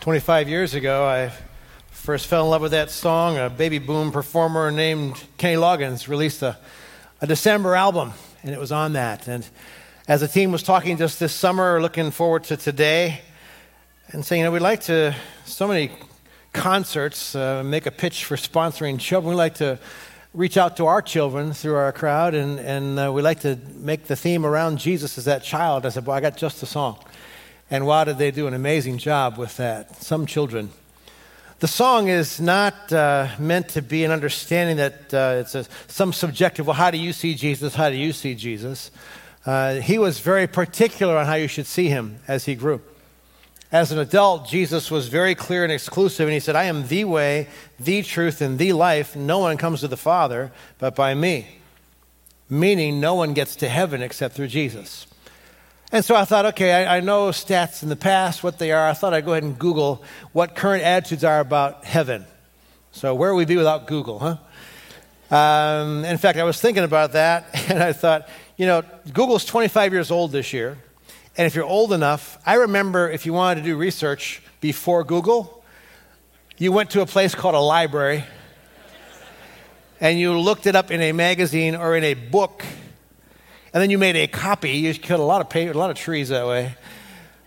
25 years ago, I first fell in love with that song. A baby boom performer named Kenny Loggins released a, a December album, and it was on that. And as the team was talking just this summer, looking forward to today, and saying, you know, we'd like to, so many concerts, uh, make a pitch for sponsoring children. We'd like to reach out to our children through our crowd, and, and uh, we like to make the theme around Jesus as that child. I said, well, I got just the song. And wow, did they do an amazing job with that? Some children. The song is not uh, meant to be an understanding that uh, it's a, some subjective, well, how do you see Jesus? How do you see Jesus? Uh, he was very particular on how you should see him as he grew. As an adult, Jesus was very clear and exclusive, and he said, I am the way, the truth, and the life. No one comes to the Father but by me. Meaning, no one gets to heaven except through Jesus. And so I thought, okay, I, I, know stats in the past, what they are. I thought I'd go ahead and Google what current attitudes are about heaven. So, where would we be without Google, huh? Um, in fact, I was thinking about that, and I thought, you know, Google's 25 years old this year. And if you're old enough, I remember if you wanted to do research before Google, you went to a place called a library, and you looked it up in a magazine or in a book and then you made a copy. You killed a lot of paper, a lot of trees that way.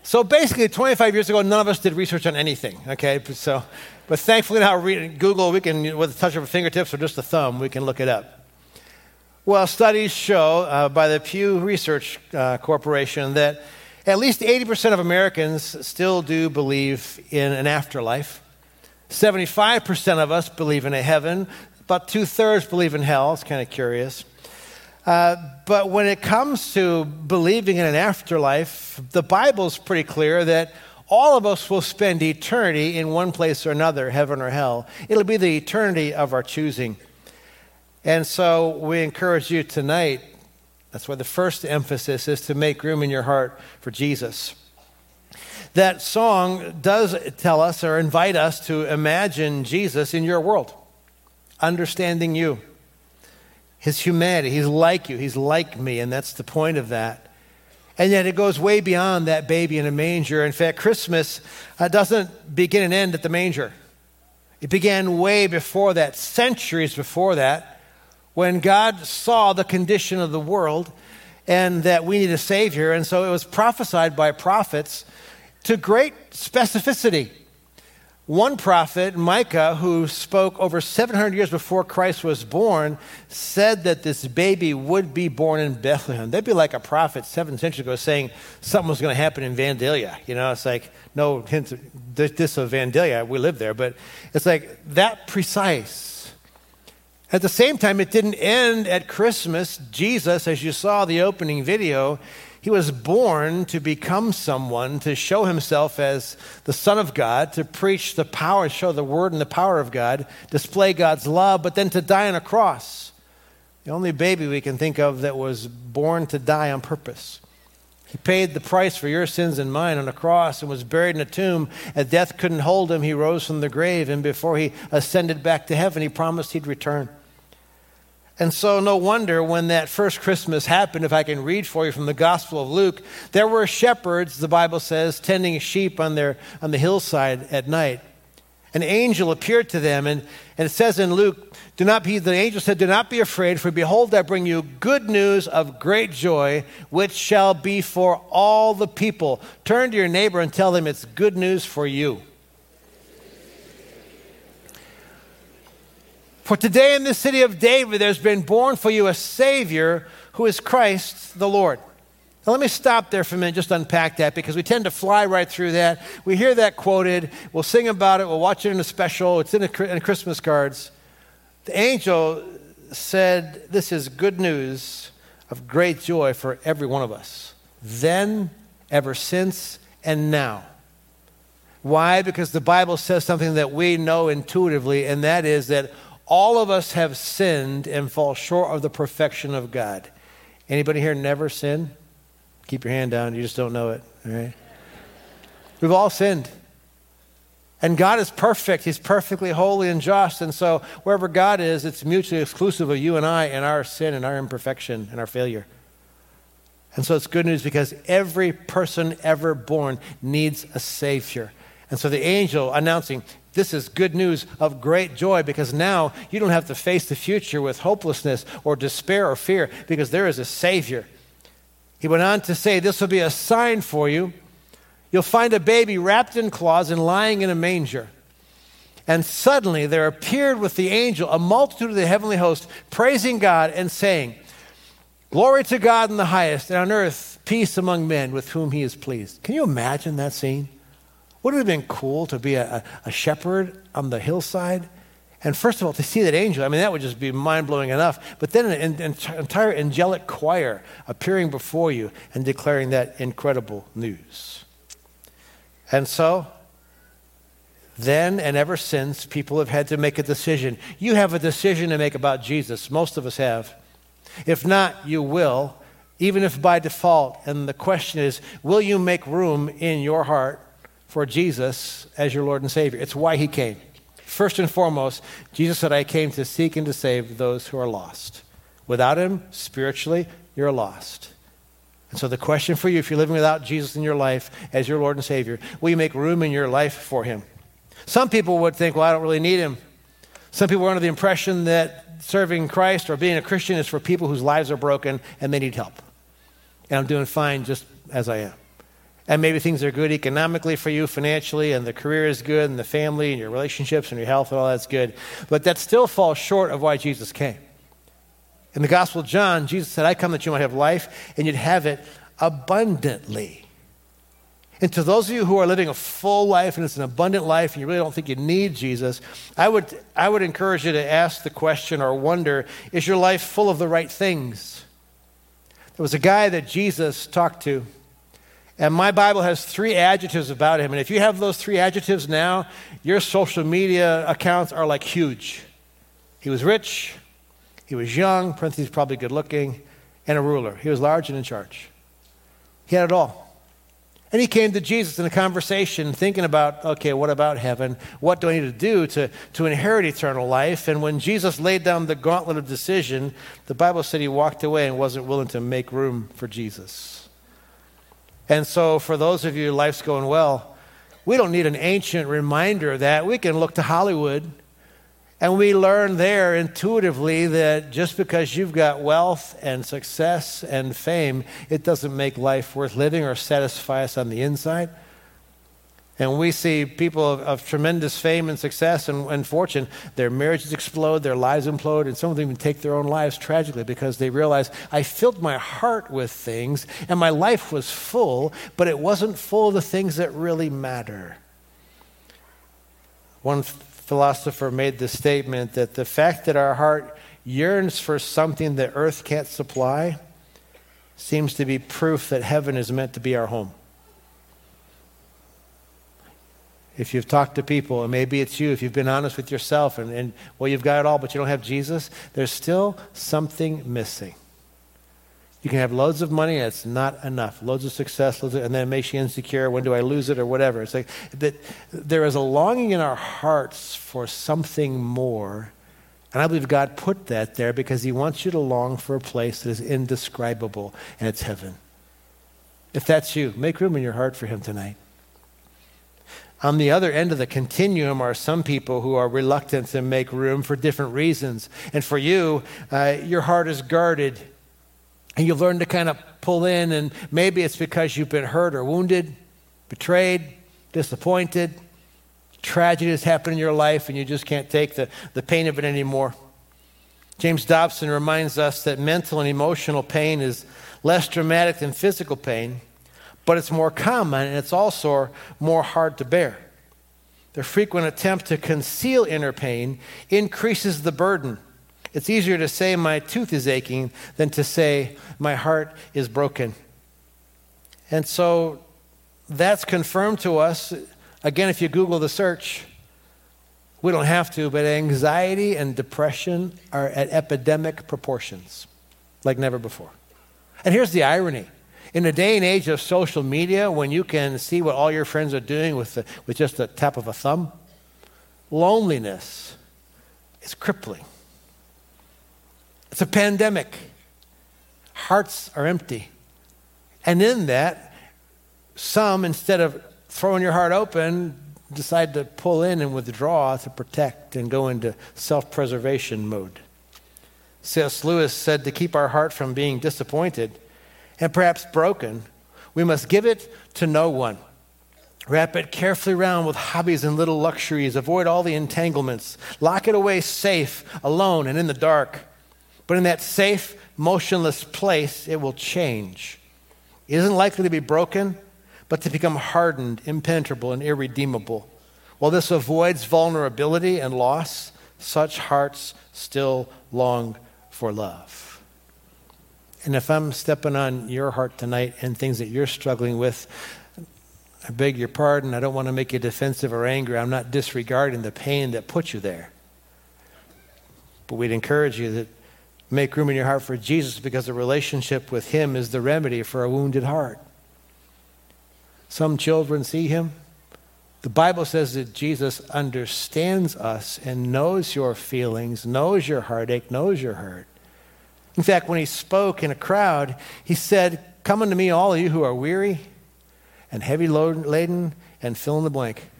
So basically, 25 years ago, none of us did research on anything. Okay, so, but thankfully now Google, we can with a touch of our fingertips or just a thumb, we can look it up. Well, studies show uh, by the Pew Research uh, Corporation that at least 80% of Americans still do believe in an afterlife. 75% of us believe in a heaven. About two thirds believe in hell. It's kind of curious. Uh, but when it comes to believing in an afterlife, the Bible's pretty clear that all of us will spend eternity in one place or another, heaven or hell. It'll be the eternity of our choosing. And so we encourage you tonight, that's why the first emphasis is to make room in your heart for Jesus. That song does tell us or invite us to imagine Jesus in your world, understanding you his humanity. He's like you, he's like me, and that's the point of that. And yet it goes way beyond that baby in a manger. In fact, Christmas uh, doesn't begin and end at the manger. It began way before that, centuries before that, when God saw the condition of the world and that we need a Savior. And so it was prophesied by prophets to great specificity. One prophet, Micah, who spoke over 700 years before Christ was born, said that this baby would be born in Bethlehem. That'd be like a prophet seven centuries ago saying something was going to happen in Vandalia. You know, it's like, no hint of this of Vandalia, we live there, but it's like that precise. At the same time, it didn't end at Christmas. Jesus, as you saw the opening video, he was born to become someone, to show himself as the Son of God, to preach the power, show the word and the power of God, display God's love, but then to die on a cross. The only baby we can think of that was born to die on purpose. He paid the price for your sins and mine on a cross and was buried in a tomb. And death couldn't hold him. He rose from the grave, and before he ascended back to heaven, he promised he'd return. And so, no wonder when that first Christmas happened, if I can read for you from the Gospel of Luke, there were shepherds, the Bible says, tending sheep on, their, on the hillside at night. An angel appeared to them, and, and it says in Luke, do not be, the angel said, Do not be afraid, for behold, I bring you good news of great joy, which shall be for all the people. Turn to your neighbor and tell them it's good news for you. For today in the city of David, there's been born for you a Savior who is Christ the Lord. Now, let me stop there for a minute, just unpack that, because we tend to fly right through that. We hear that quoted, we'll sing about it, we'll watch it in a special, it's in, a, in Christmas cards. The angel said, This is good news of great joy for every one of us, then, ever since, and now. Why? Because the Bible says something that we know intuitively, and that is that all of us have sinned and fall short of the perfection of God. Anybody here never sinned? Keep your hand down. You just don't know it. All right? We've all sinned. And God is perfect. He's perfectly holy and just. And so wherever God is, it's mutually exclusive of you and I and our sin and our imperfection and our failure. And so it's good news because every person ever born needs a Savior. And so the angel announcing, This is good news of great joy because now you don't have to face the future with hopelessness or despair or fear because there is a Savior. He went on to say, This will be a sign for you. You'll find a baby wrapped in cloths and lying in a manger. And suddenly there appeared with the angel a multitude of the heavenly host, praising God and saying, Glory to God in the highest, and on earth peace among men with whom he is pleased. Can you imagine that scene? Would it have been cool to be a, a, shepherd on the hillside? And first of all, to see that angel, I mean, that would just be mind blowing enough. But then an, an entire angelic choir appearing before you and declaring that incredible news. And so, then and ever since, people have had to make a decision. You have a decision to make about Jesus. Most of us have. If not, you will, even if by default. And the question is will you make room in your heart for Jesus as your Lord and Savior. It's why he came. First and foremost, Jesus said, I came to seek and to save those who are lost. Without him, spiritually, you're lost. And so the question for you, if you're living without Jesus in your life as your Lord and Savior, will you make room in your life for him? Some people would think, well, I don't really need him. Some people are under the impression that serving Christ or being a Christian is for people whose lives are broken and they need help. And I'm doing fine just as I am and maybe things are good economically for you financially and the career is good and the family and your relationships and your health and all that's good. But that still falls short of why jesus came. In the gospel of john jesus said i come that you might have life and you'd have it abundantly. And to those of you who are living a full life and it's an abundant life and you really don't think you need jesus i would, I would encourage you to ask the question or wonder is your life full of the right things? There was a guy that jesus talked to and my Bible has three adjectives about him. And if you have those three adjectives now, your social media accounts are like huge. He was rich, he was young, parentheses probably good looking, and a ruler. He was large and in charge. He had it all. And he came to Jesus in a conversation thinking about, okay, what about heaven? What do I need to do to, to inherit eternal life? And when Jesus laid down the gauntlet of decision, the Bible said he walked away and wasn't willing to make room for Jesus. And so, for those of you, life's going well, we don't need an ancient reminder of that. We can look to Hollywood and we learn there intuitively that just because you've got wealth and success and fame, it doesn't make life worth living or satisfy us on the inside. And we see people of, of tremendous fame and success and, and, fortune, their marriages explode, their lives implode, and some of them even take their own lives tragically because they realize I filled my heart with things and my life was full, but it wasn't full of the things that really matter. One philosopher made the statement that the fact that our heart yearns for something that earth can't supply seems to be proof that heaven is meant to be our home. If you've talked to people, and maybe it's you, if you've been honest with yourself and, and, well, you've got it all, but you don't have Jesus, there's still something missing. You can have loads of money, and it's not enough. Loads of success, loads of, and then it makes you insecure. When do I lose it or whatever? It's like that there is a longing in our hearts for something more. And I believe God put that there because He wants you to long for a place that is indescribable, and it's heaven. If that's you, make room in your heart for Him tonight. On the other end of the continuum are some people who are reluctant to make room for different reasons. And for you, uh, your heart is guarded. And you've learned to kind of pull in, and maybe it's because you've been hurt or wounded, betrayed, disappointed. Tragedy has happened in your life, and you just can't take the, the pain of it anymore. James Dobson reminds us that mental and emotional pain is less dramatic than physical pain but it's more common and it's also more hard to bear. The frequent attempt to conceal inner pain increases the burden. It's easier to say my tooth is aching than to say my heart is broken. And so that's confirmed to us. Again, if you Google the search, we don't have to, but anxiety and depression are at epidemic proportions like never before. And here's the irony in a day and age of social media, when you can see what all your friends are doing with, the, with just a tap of a thumb, loneliness is crippling. It's a pandemic. Hearts are empty. And in that, some, instead of throwing your heart open, decide to pull in and withdraw to protect and go into self preservation mode. C.S. Lewis said to keep our heart from being disappointed and perhaps broken, we must give it to no one. Wrap it carefully round with hobbies and little luxuries. Avoid all the entanglements. Lock it away safe, alone, and in the dark. But in that safe, motionless place, it will change. It isn't likely to be broken, but to become hardened, impenetrable, and irredeemable. While this avoids vulnerability and loss, such hearts still long for love. And if I'm stepping on your heart tonight and things that you're struggling with, I beg your pardon. I don't want to make you defensive or angry. I'm not disregarding the pain that put you there. But we'd encourage you that make room in your heart for Jesus because a relationship with Him is the remedy for a wounded heart. Some children see Him. The Bible says that Jesus understands us and knows your feelings, knows your heartache, knows your hurt. In fact, when He spoke in a crowd, He said, Come unto me, all of you who are weary and heavy laden and fill in the blank.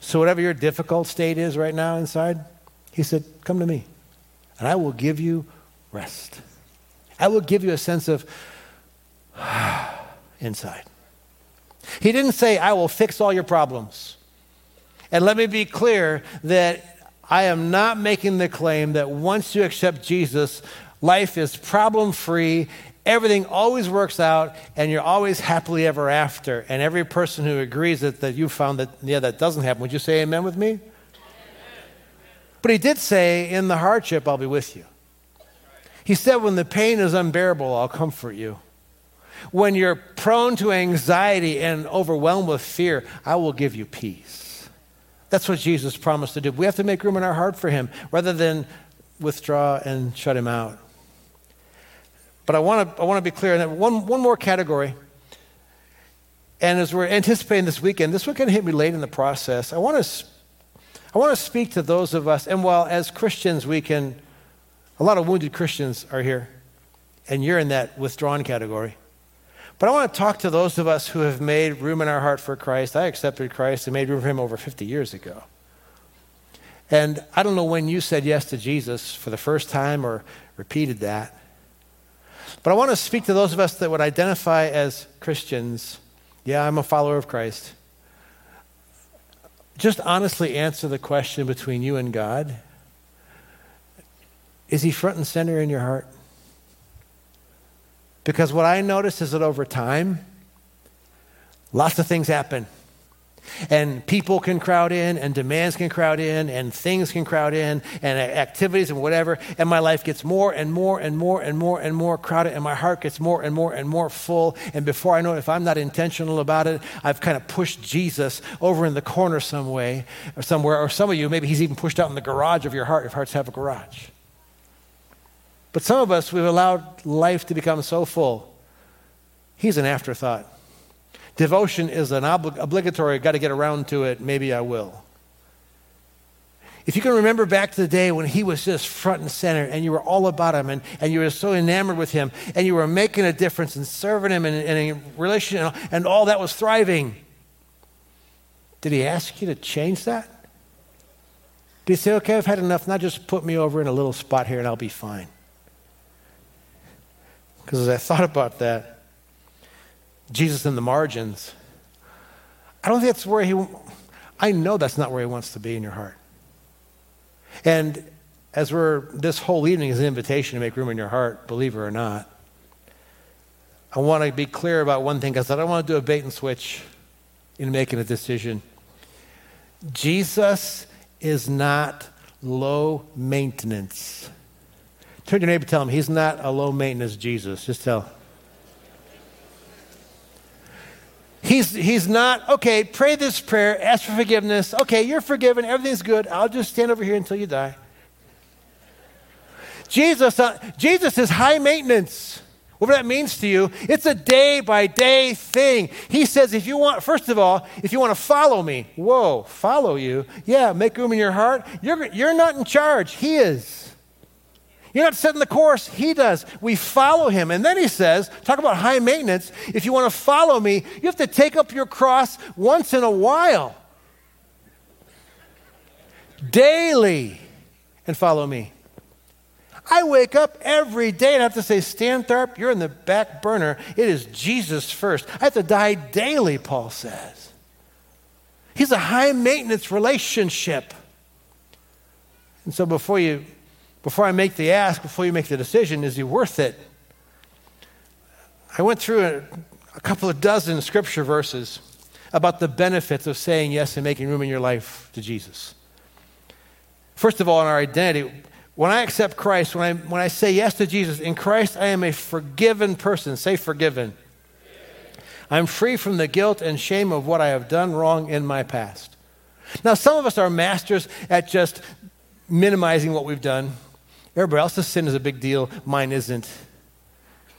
So, whatever your difficult state is right now inside, he said, Come to me, and I will give you rest. I will give you a sense of inside. He didn't say, I will fix all your problems. And let me be clear that I am not making the claim that once you accept Jesus, life is problem free everything always works out and you're always happily ever after. And every person who agrees that, that you found that, yeah, that doesn't happen, would you say amen with me? But he did say, in the hardship, I'll be with you. He said, when the pain is unbearable, I'll comfort you. When you're prone to anxiety and overwhelmed with fear, I will give you peace. That's what Jesus promised to do. We have to make room in our heart for him rather than withdraw and shut him out. But I want to I want to be clear that one, one more category. And as we're anticipating this weekend, this one can hit me late in the process. I want to I want to speak to those of us, and while as Christians we can, a lot of wounded Christians are here, and you're in that withdrawn category. But I want to talk to those of us who have made room in our heart for Christ. I accepted Christ and made room for Him over 50 years ago. And I don't know when you said yes to Jesus for the first time or repeated that. But I want to speak to those of us that would identify as Christians. Yeah, I'm a follower of Christ. Just honestly answer the question between you and God Is He front and center in your heart? Because what I notice is that over time, lots of things happen. And people can crowd in, and demands can crowd in, and things can crowd in, and activities and whatever. And my life gets more and more and more and more and more crowded, and my heart gets more and more and more full. And before I know it, if I'm not intentional about it, I've kind of pushed Jesus over in the corner some way or somewhere. Or some of you, maybe he's even pushed out in the garage of your heart if hearts have a garage. But some of us, we've allowed life to become so full, he's an afterthought. Devotion is an oblig- obligatory, got to get around to it, maybe I will. If you can remember back to the day when he was just front and center and you were all about him and, and you were so enamored with him and you were making a difference and serving him in, in a relationship and all that was thriving, did he ask you to change that? Did he say, okay, I've had enough, now just put me over in a little spot here and I'll be fine? Because as I thought about that, Jesus in the margins. I don't think that's where he, I know that's not where he wants to be in your heart. And as we're, this whole evening is an invitation to make room in your heart, believer or not. I want to be clear about one thing because I don't want to do a bait and switch in making a decision. Jesus is not low maintenance. Turn to your neighbor tell him he's not a low maintenance Jesus. Just tell He's, he's not, okay, pray this prayer, ask for forgiveness. Okay, you're forgiven, everything's good. I'll just stand over here until you die. Jesus, uh, Jesus is high maintenance. Whatever that means to you, it's a day by day thing. He says, if you want, first of all, if you want to follow me, whoa, follow you. Yeah, make room in your heart. You're, you're not in charge, He is. You're not setting the course, He does. We follow Him. And then He says, talk about high maintenance. If you want to follow me, you have to take up your cross once in a while. daily and follow me. I wake up every day and I have to say, Stan Tharp, you're in the back burner. It is Jesus first. I have to die daily, Paul says. He's a high maintenance relationship. And so before you before I make the ask, before you make the decision, is he worth it? I went through a, a couple of dozen scripture verses about the benefits of saying yes and making room in your life to Jesus. First of all, in our identity, when I accept Christ, when I, when I say yes to Jesus, in Christ I am a forgiven person. Say forgiven. I'm free from the guilt and shame of what I have done wrong in my past. Now, some of us are masters at just minimizing what we've done. Everybody else's sin is a big deal, mine isn't.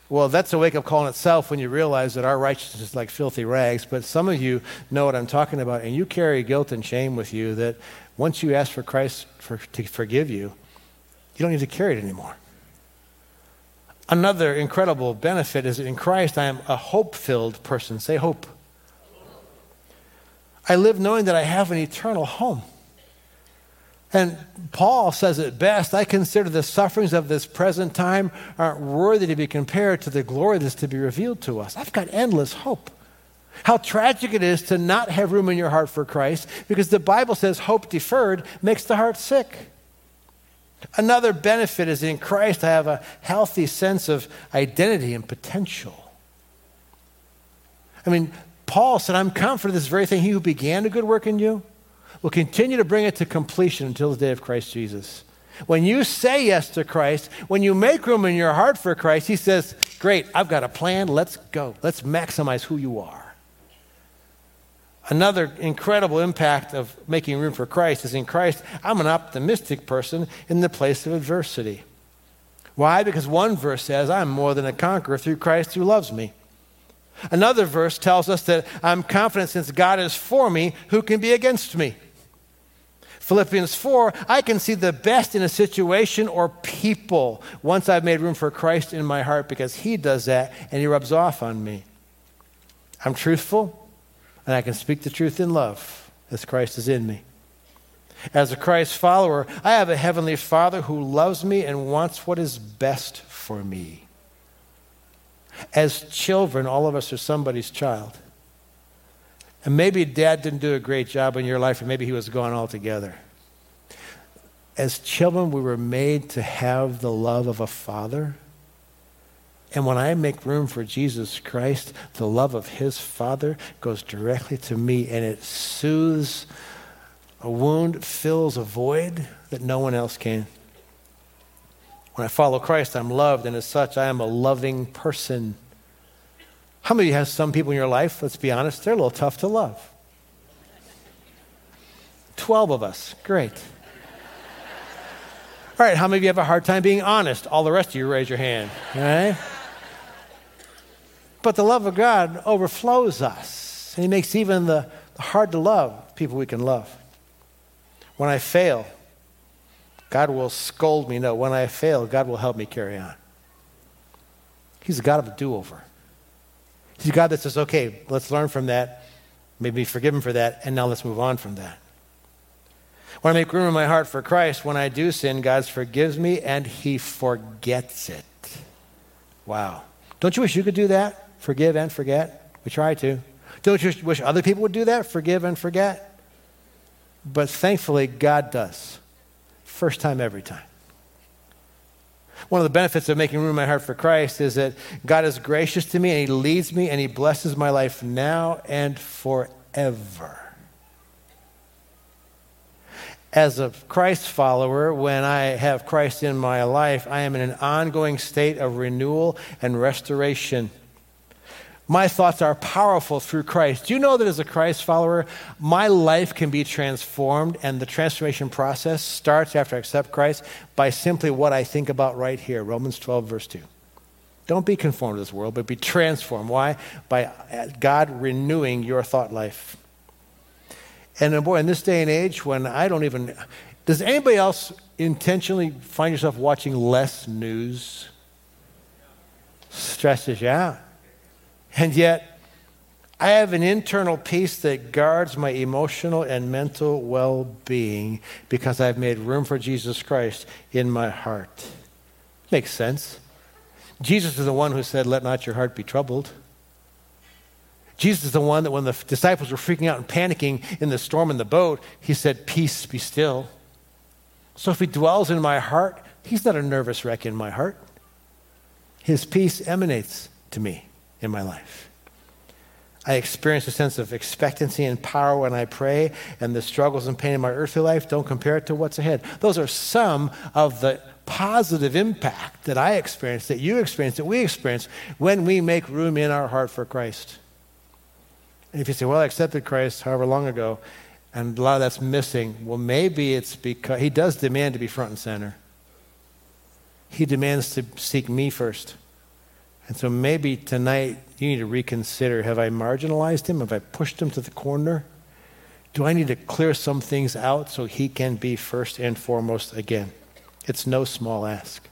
Well, that's a wake up call in itself when you realize that our righteousness is like filthy rags. But some of you know what I'm talking about, and you carry guilt and shame with you that once you ask for Christ for, to forgive you, you don't need to carry it anymore. Another incredible benefit is in Christ, I am a hope filled person. Say hope. I live knowing that I have an eternal home. And Paul says it best I consider the sufferings of this present time aren't worthy to be compared to the glory that's to be revealed to us. I've got endless hope. How tragic it is to not have room in your heart for Christ because the Bible says hope deferred makes the heart sick. Another benefit is in Christ I have a healthy sense of identity and potential. I mean, Paul said, I'm confident this very thing, he who began a good work in you will continue to bring it to completion until the day of Christ Jesus. When you say yes to Christ, when you make room in your heart for Christ, He says, Great, I've got a plan. Let's go. Let's maximize who you are. Another incredible impact of making room for Christ is in Christ, I'm an optimistic person in the place of adversity. Why? Because one verse says, I'm more than a conqueror through Christ who loves me. Another verse tells us that I'm confident since God is for me, who can be against me? Philippians 4, I can see the best in a situation or people once I've made room for Christ in my heart because He does that and He rubs off on me. I'm truthful and I can speak the truth in love as Christ is in me. As a Christ follower, I have a Heavenly Father who loves me and wants what is best for me. As children, all of us are somebody's child. And maybe dad didn't do a great job in your life, or maybe he was gone altogether. As children, we were made to have the love of a father. And when I make room for Jesus Christ, the love of his Father goes directly to me and it soothes a wound, fills a void that no one else can. When I follow Christ, I'm loved, and as such, I am a loving person. How many of you have some people in your life, let's be honest, they're a little tough to love? 12 of us. Great. All right, how many of you have a hard time being honest? All the rest of you raise your hand. All right? But the love of God overflows us. And He makes even the, the hard to love people we can love. When I fail, God will scold me. No, when I fail, God will help me carry on. He's a God of a do over. He's a God that says, okay, let's learn from that, maybe forgive him for that, and now let's move on from that. When I make room in my heart for Christ, when I do sin, God forgives me and he forgets it. Wow. Don't you wish you could do that? Forgive and forget? We try to. Don't you wish other people would do that? Forgive and forget? But thankfully, God does. First time, every time. One of the benefits of making room in my heart for Christ is that God is gracious to me and He leads me and He blesses my life now and forever. As a Christ follower, when I have Christ in my life, I am in an ongoing state of renewal and restoration. My thoughts are powerful through Christ. Do you know that as a Christ follower, my life can be transformed, and the transformation process starts after I accept Christ by simply what I think about right here Romans 12, verse 2. Don't be conformed to this world, but be transformed. Why? By uh, God renewing your thought life. And uh, boy, in this day and age, when I don't even. Does anybody else intentionally find yourself watching less news? Stresses you out. And yet, I have an internal peace that guards my emotional and mental well being because I've made room for Jesus Christ in my heart. Makes sense. Jesus is the one who said, Let not your heart be troubled. Jesus is the one that when the disciples were freaking out and panicking in the storm in the boat, he said, Peace, be still. So if he dwells in my heart, he's not a nervous wreck in my heart. His peace emanates to me in my life. I experience a sense of expectancy and power when I pray, and the struggles and pain in my earthly life don't compare it to what's ahead. Those are some of the positive impact that I experience, that you experience, that we experience when we make room in our heart for Christ. And if you say, Well, I accepted Christ however long ago, and a lot of that's missing, well, maybe it's because He does demand to be front and center. He demands to seek me first. And so maybe tonight you need to reconsider have I marginalized him? Have I pushed him to the corner? Do I need to clear some things out so he can be first and foremost again? It's no small ask.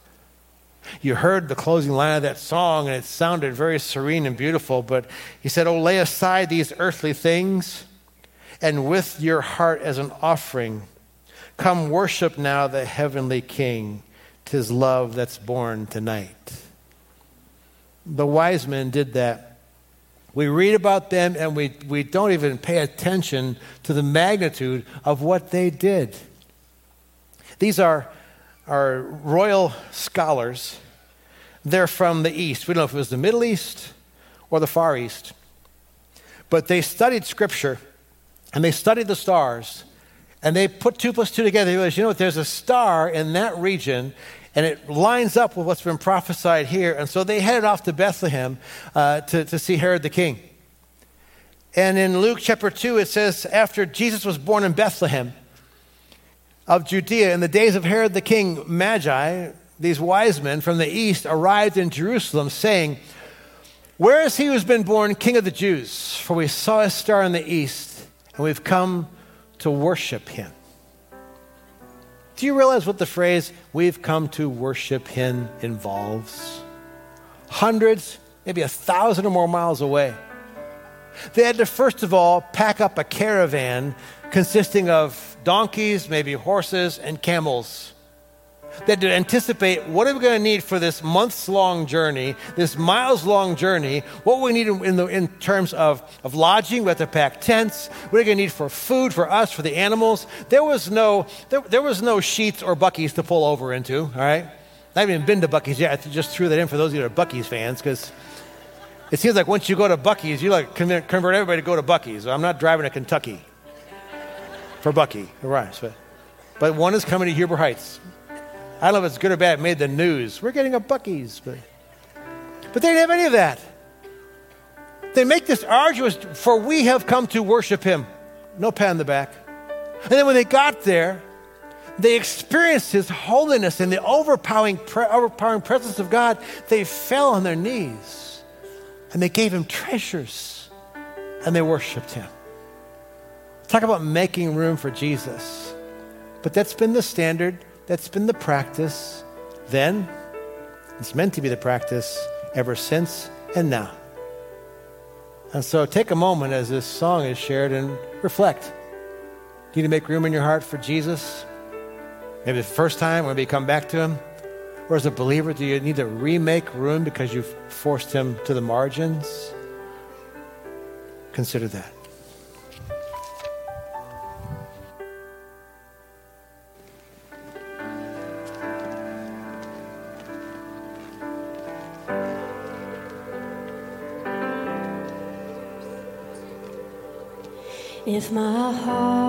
You heard the closing line of that song, and it sounded very serene and beautiful, but he said, Oh, lay aside these earthly things, and with your heart as an offering, come worship now the heavenly King. Tis love that's born tonight the wise men did that. We read about them and we, we don't even pay attention to the magnitude of what they did. These are, are royal scholars. They're from the East. We don't know if it was the Middle East or the Far East. But they studied Scripture and they studied the stars and they put two plus two together. They realized, you know what, there's a star in that region and it lines up with what's been prophesied here. And so they headed off to Bethlehem uh, to, to see Herod the king. And in Luke chapter 2, it says, after Jesus was born in Bethlehem of Judea, in the days of Herod the king, Magi, these wise men from the east, arrived in Jerusalem, saying, Where is he who's been born king of the Jews? For we saw a star in the east, and we've come to worship him. Do you realize what the phrase, we've come to worship him, involves? Hundreds, maybe a thousand or more miles away. They had to, first of all, pack up a caravan consisting of donkeys, maybe horses, and camels that to anticipate what are we going to need for this months long journey, this miles long journey, what we need in, the, in terms of, of lodging. We have to pack tents. What are we going to need for food for us, for the animals? There was no, there, there was no Sheetz or Buc-ee's to pull over into, all right? I haven't even been to Buc-ee's yet. I just threw that in for those of you that are Buc-ee's fans because it seems like once you go to Buc-ee's, you like convert everybody to go to Buc-ee's. I'm not driving to Kentucky for Buc-ee, right? But, but one is coming to Huber Heights. I don't know if it's good or bad, it made the news. We're getting a Buc-ee's. But, but they didn't have any of that. They make this arduous, for we have come to worship him. No pat in the back. And then when they got there, they experienced his holiness and the overpowering, overpowering presence of God. They fell on their knees and they gave him treasures and they worshiped him. Talk about making room for Jesus. But that's been the standard that's been the practice then. It's meant to be the practice ever since and now. And so take a moment as this song is shared and reflect. Do you need to make room in your heart for Jesus? Maybe the first time, maybe you come back to him. Or as a believer, do you need to remake room because you've forced him to the margins? Consider that. If my heart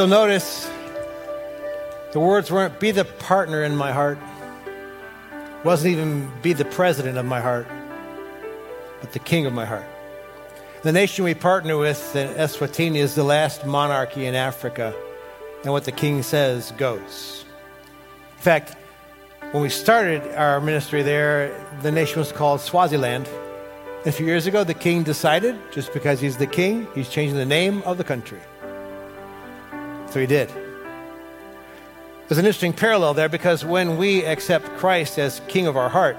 You'll notice the words weren't be the partner in my heart, wasn't even be the president of my heart, but the king of my heart. The nation we partner with in Eswatini is the last monarchy in Africa, and what the king says goes. In fact, when we started our ministry there, the nation was called Swaziland. A few years ago, the king decided, just because he's the king, he's changing the name of the country. So he did. There's an interesting parallel there because when we accept Christ as king of our heart,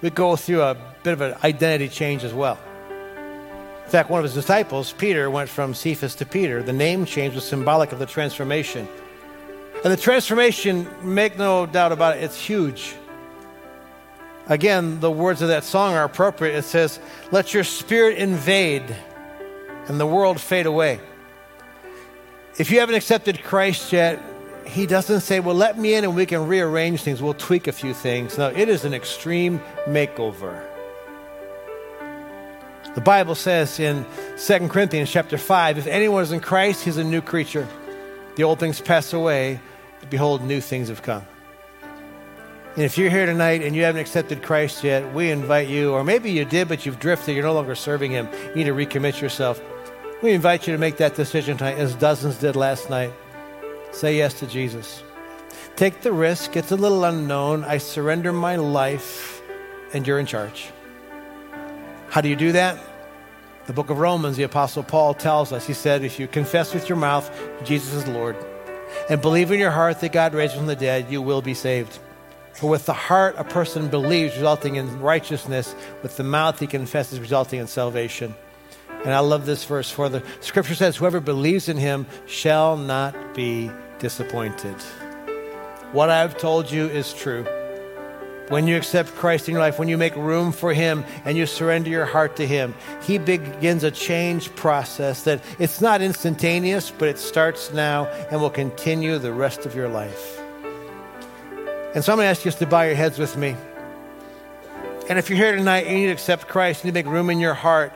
we go through a bit of an identity change as well. In fact, one of his disciples, Peter, went from Cephas to Peter. The name change was symbolic of the transformation. And the transformation, make no doubt about it, it's huge. Again, the words of that song are appropriate. It says, Let your spirit invade and the world fade away. If you haven't accepted Christ yet, he doesn't say, Well, let me in and we can rearrange things. We'll tweak a few things. No, it is an extreme makeover. The Bible says in 2 Corinthians chapter 5 if anyone is in Christ, he's a new creature. The old things pass away, behold, new things have come. And if you're here tonight and you haven't accepted Christ yet, we invite you, or maybe you did, but you've drifted, you're no longer serving Him, you need to recommit yourself. We invite you to make that decision tonight, as dozens did last night. Say yes to Jesus. Take the risk, it's a little unknown. I surrender my life, and you're in charge. How do you do that? The book of Romans, the Apostle Paul tells us, he said, if you confess with your mouth Jesus is Lord and believe in your heart that God raised him from the dead, you will be saved. For with the heart a person believes, resulting in righteousness. With the mouth he confesses, resulting in salvation. And I love this verse, for the scripture says, Whoever believes in him shall not be disappointed. What I've told you is true. When you accept Christ in your life, when you make room for Him and you surrender your heart to Him, He begins a change process that it's not instantaneous, but it starts now and will continue the rest of your life. And so I'm going to ask you just to bow your heads with me. And if you're here tonight and you need to accept Christ, you need to make room in your heart,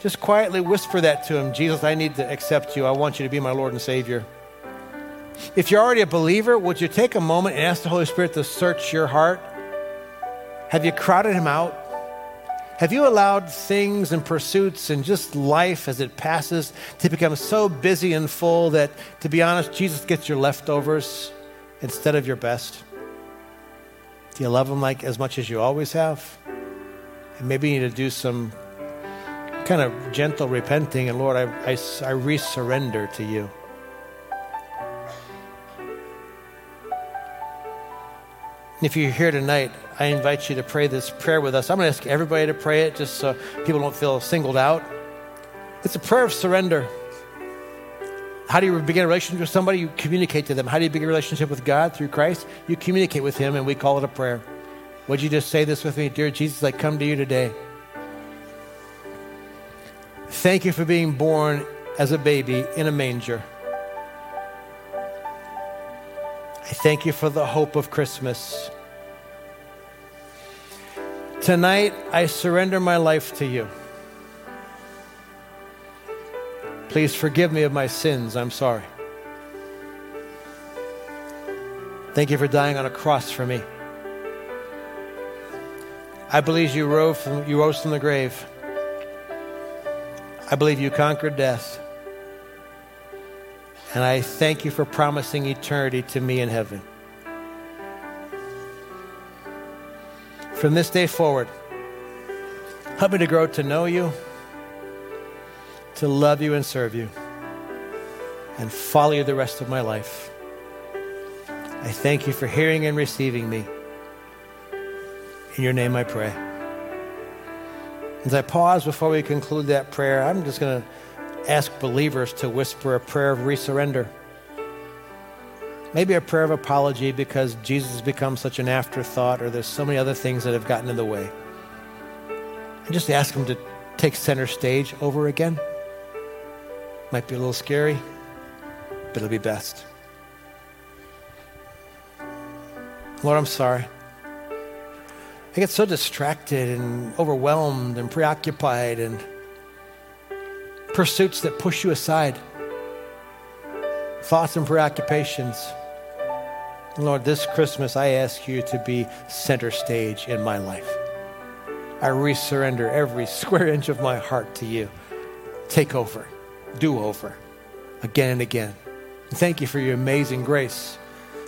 just quietly whisper that to Him Jesus, I need to accept you. I want you to be my Lord and Savior. If you're already a believer, would you take a moment and ask the Holy Spirit to search your heart? Have you crowded him out? Have you allowed things and pursuits and just life as it passes to become so busy and full that, to be honest, Jesus gets your leftovers instead of your best? Do you love him like as much as you always have? And maybe you need to do some kind of gentle repenting and Lord, I, I, I resurrender to you. If you're here tonight, I invite you to pray this prayer with us. I'm going to ask everybody to pray it just so people don't feel singled out. It's a prayer of surrender. How do you begin a relationship with somebody? You communicate to them. How do you begin a relationship with God through Christ? You communicate with Him, and we call it a prayer. Would you just say this with me? Dear Jesus, I come to you today. Thank you for being born as a baby in a manger. I thank you for the hope of Christmas. Tonight, I surrender my life to you. Please forgive me of my sins. I'm sorry. Thank you for dying on a cross for me. I believe you rose from, you rose from the grave. I believe you conquered death. And I thank you for promising eternity to me in heaven. From this day forward, help me to grow to know you, to love you and serve you, and follow you the rest of my life. I thank you for hearing and receiving me. In your name I pray. As I pause before we conclude that prayer, I'm just going to ask believers to whisper a prayer of resurrender. Maybe a prayer of apology because Jesus has become such an afterthought or there's so many other things that have gotten in the way. And just ask Him to take center stage over again. Might be a little scary, but it'll be best. Lord, I'm sorry. I get so distracted and overwhelmed and preoccupied and pursuits that push you aside, thoughts and preoccupations. Lord, this Christmas I ask you to be center stage in my life. I resurrender every square inch of my heart to you. Take over, do over, again and again. And thank you for your amazing grace,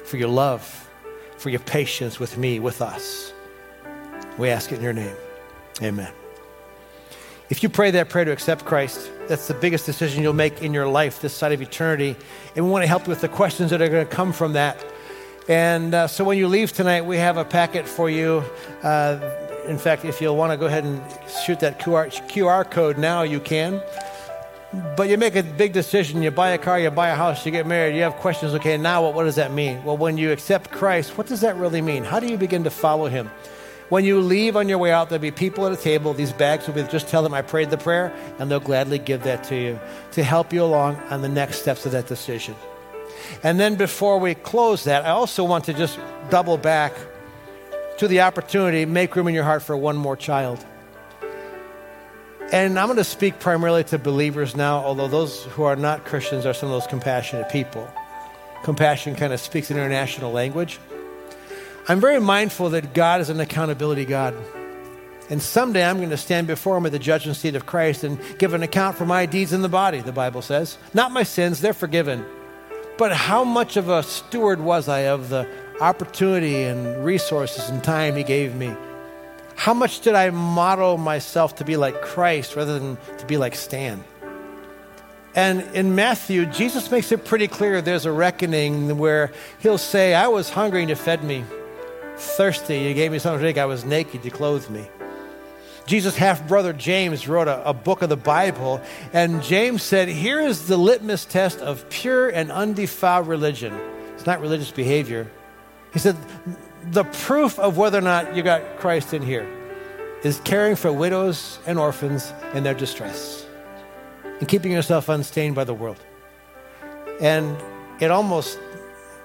for your love, for your patience with me, with us. We ask it in your name. Amen. If you pray that prayer to accept Christ, that's the biggest decision you'll make in your life this side of eternity. And we want to help you with the questions that are going to come from that. And uh, so when you leave tonight, we have a packet for you. Uh, in fact, if you'll want to go ahead and shoot that QR, QR code now, you can. But you make a big decision. You buy a car, you buy a house, you get married, you have questions. Okay, now what, what does that mean? Well, when you accept Christ, what does that really mean? How do you begin to follow him? When you leave on your way out, there'll be people at a table. These bags will be just tell them I prayed the prayer, and they'll gladly give that to you to help you along on the next steps of that decision. And then before we close that, I also want to just double back to the opportunity, make room in your heart for one more child. And I'm going to speak primarily to believers now, although those who are not Christians are some of those compassionate people. Compassion kind of speaks an international language. I'm very mindful that God is an accountability God. And someday I'm going to stand before him at the judgment seat of Christ and give an account for my deeds in the body, the Bible says. Not my sins, they're forgiven. But how much of a steward was I of the opportunity and resources and time he gave me? How much did I model myself to be like Christ rather than to be like Stan? And in Matthew, Jesus makes it pretty clear there's a reckoning where he'll say, I was hungry and you fed me, thirsty, you gave me something to drink, I was naked, you clothed me. Jesus' half brother James wrote a, a, book of the Bible, and James said, Here is the litmus test of pure and undefiled religion. It's not religious behavior. He said, The proof of whether or not you got Christ in here is caring for widows and orphans in their distress and keeping yourself unstained by the world. And it almost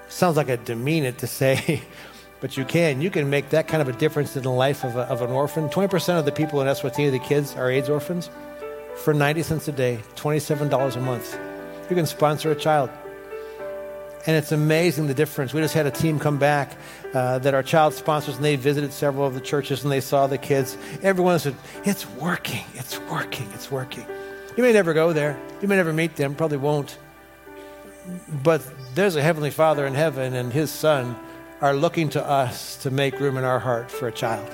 sounds like a it to say, but you can. You can make that kind of a difference in the life of, a, of an orphan. 20% of the people in Eswatini, the kids, are AIDS orphans. For 90 cents a day, $27 a month, you can sponsor a child. And it's amazing the difference. We just had a team come back uh, that are child sponsors, and they visited several of the churches and they saw the kids. Everyone said, It's working, it's working, it's working. You may never go there, you may never meet them, probably won't. But there's a Heavenly Father in heaven, and His Son are looking to us to make room in our heart for a child.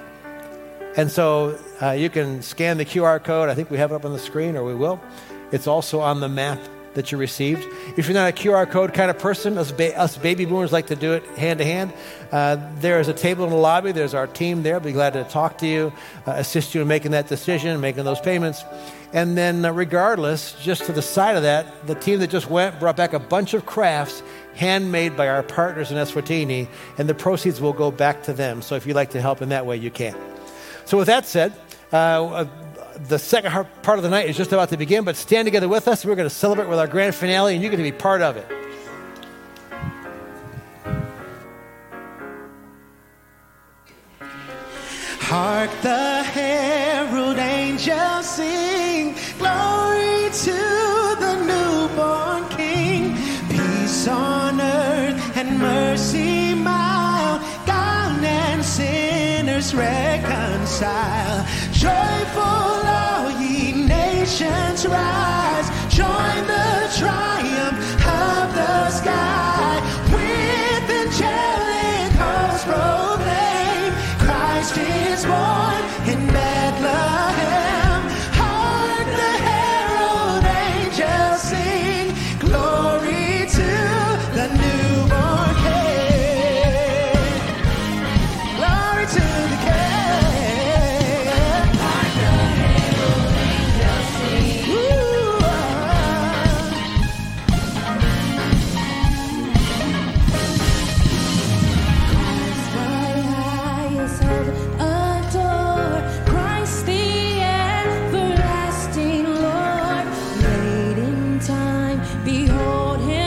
And so uh, you can scan the QR code. I think we have it up on the screen, or we will. It's also on the map that you received. If you're not a QR code kind of person, us, ba- us baby boomers like to do it hand to hand. Uh, there is a table in the lobby. There's our team there. Be glad to talk to you, uh, assist you in making that decision, making those payments. And then, uh, regardless, just to the side of that, the team that just went brought back a bunch of crafts handmade by our partners in Eswatini, and the proceeds will go back to them. So if you'd like to help in that way, you can. So, with that said, uh, the second part of the night is just about to begin, but stand together with us. We're going to celebrate with our grand finale, and you're going to be part of it. Hark the herald angels sing, glory to mercy mild, God and sinners reconcile. Joyful all ye nations rise, join the triumph of the sky. Behold him.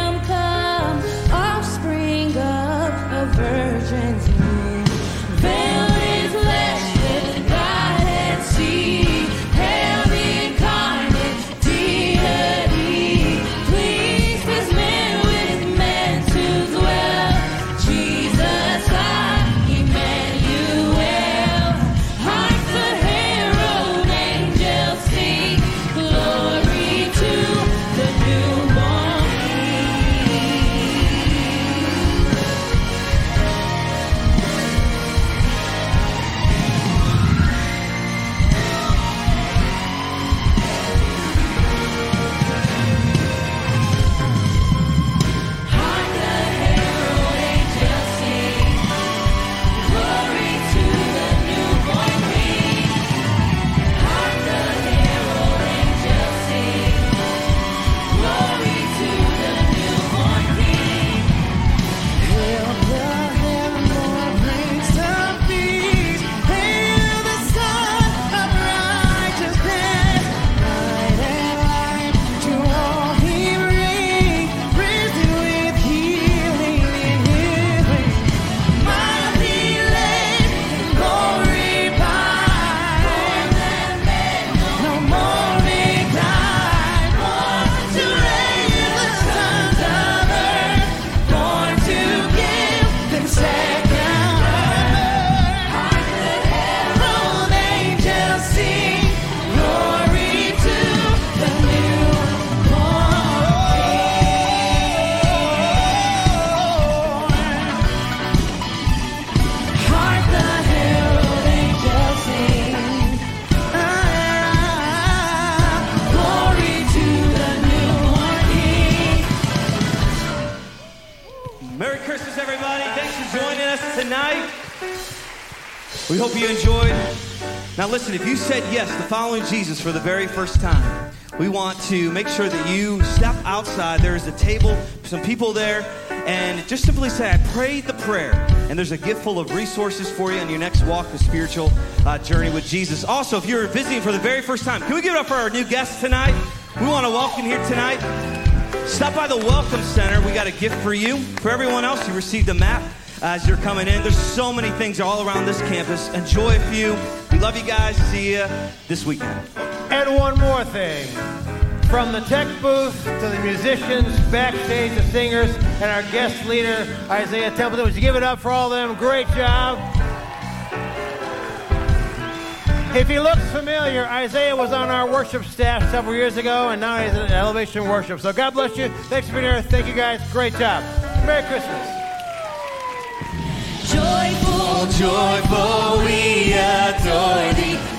Yes to following Jesus for the very first time, we want to make sure that you step outside. There is a table, some people there, and just simply say, I prayed the prayer. And there's a gift full of resources for you on your next walk, the spiritual uh, journey with Jesus. Also, if you're visiting for the very first time, can we give it up for our new guests tonight? We want to welcome here tonight. Stop by the Welcome Center. We got a gift for you. For everyone else, you received a map as you're coming in. There's so many things all around this campus. Enjoy a few. We love you guys. See you this weekend. And one more thing. From the tech booth to the musicians, backstage, the singers, and our guest leader, Isaiah Templeton. Would you give it up for all of them? Great job. If he looks familiar, Isaiah was on our worship staff several years ago, and now he's at Elevation Worship. So God bless you. Thanks for being here. Thank you guys. Great job. Merry Christmas. Joyful, joyful, we adore thee.